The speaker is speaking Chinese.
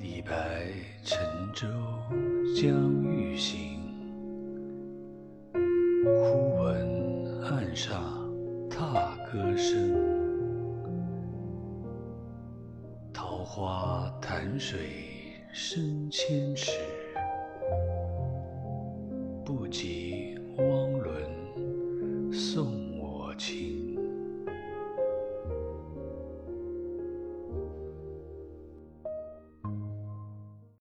李白乘舟将欲行忽闻岸上踏歌声桃花潭水深千尺不及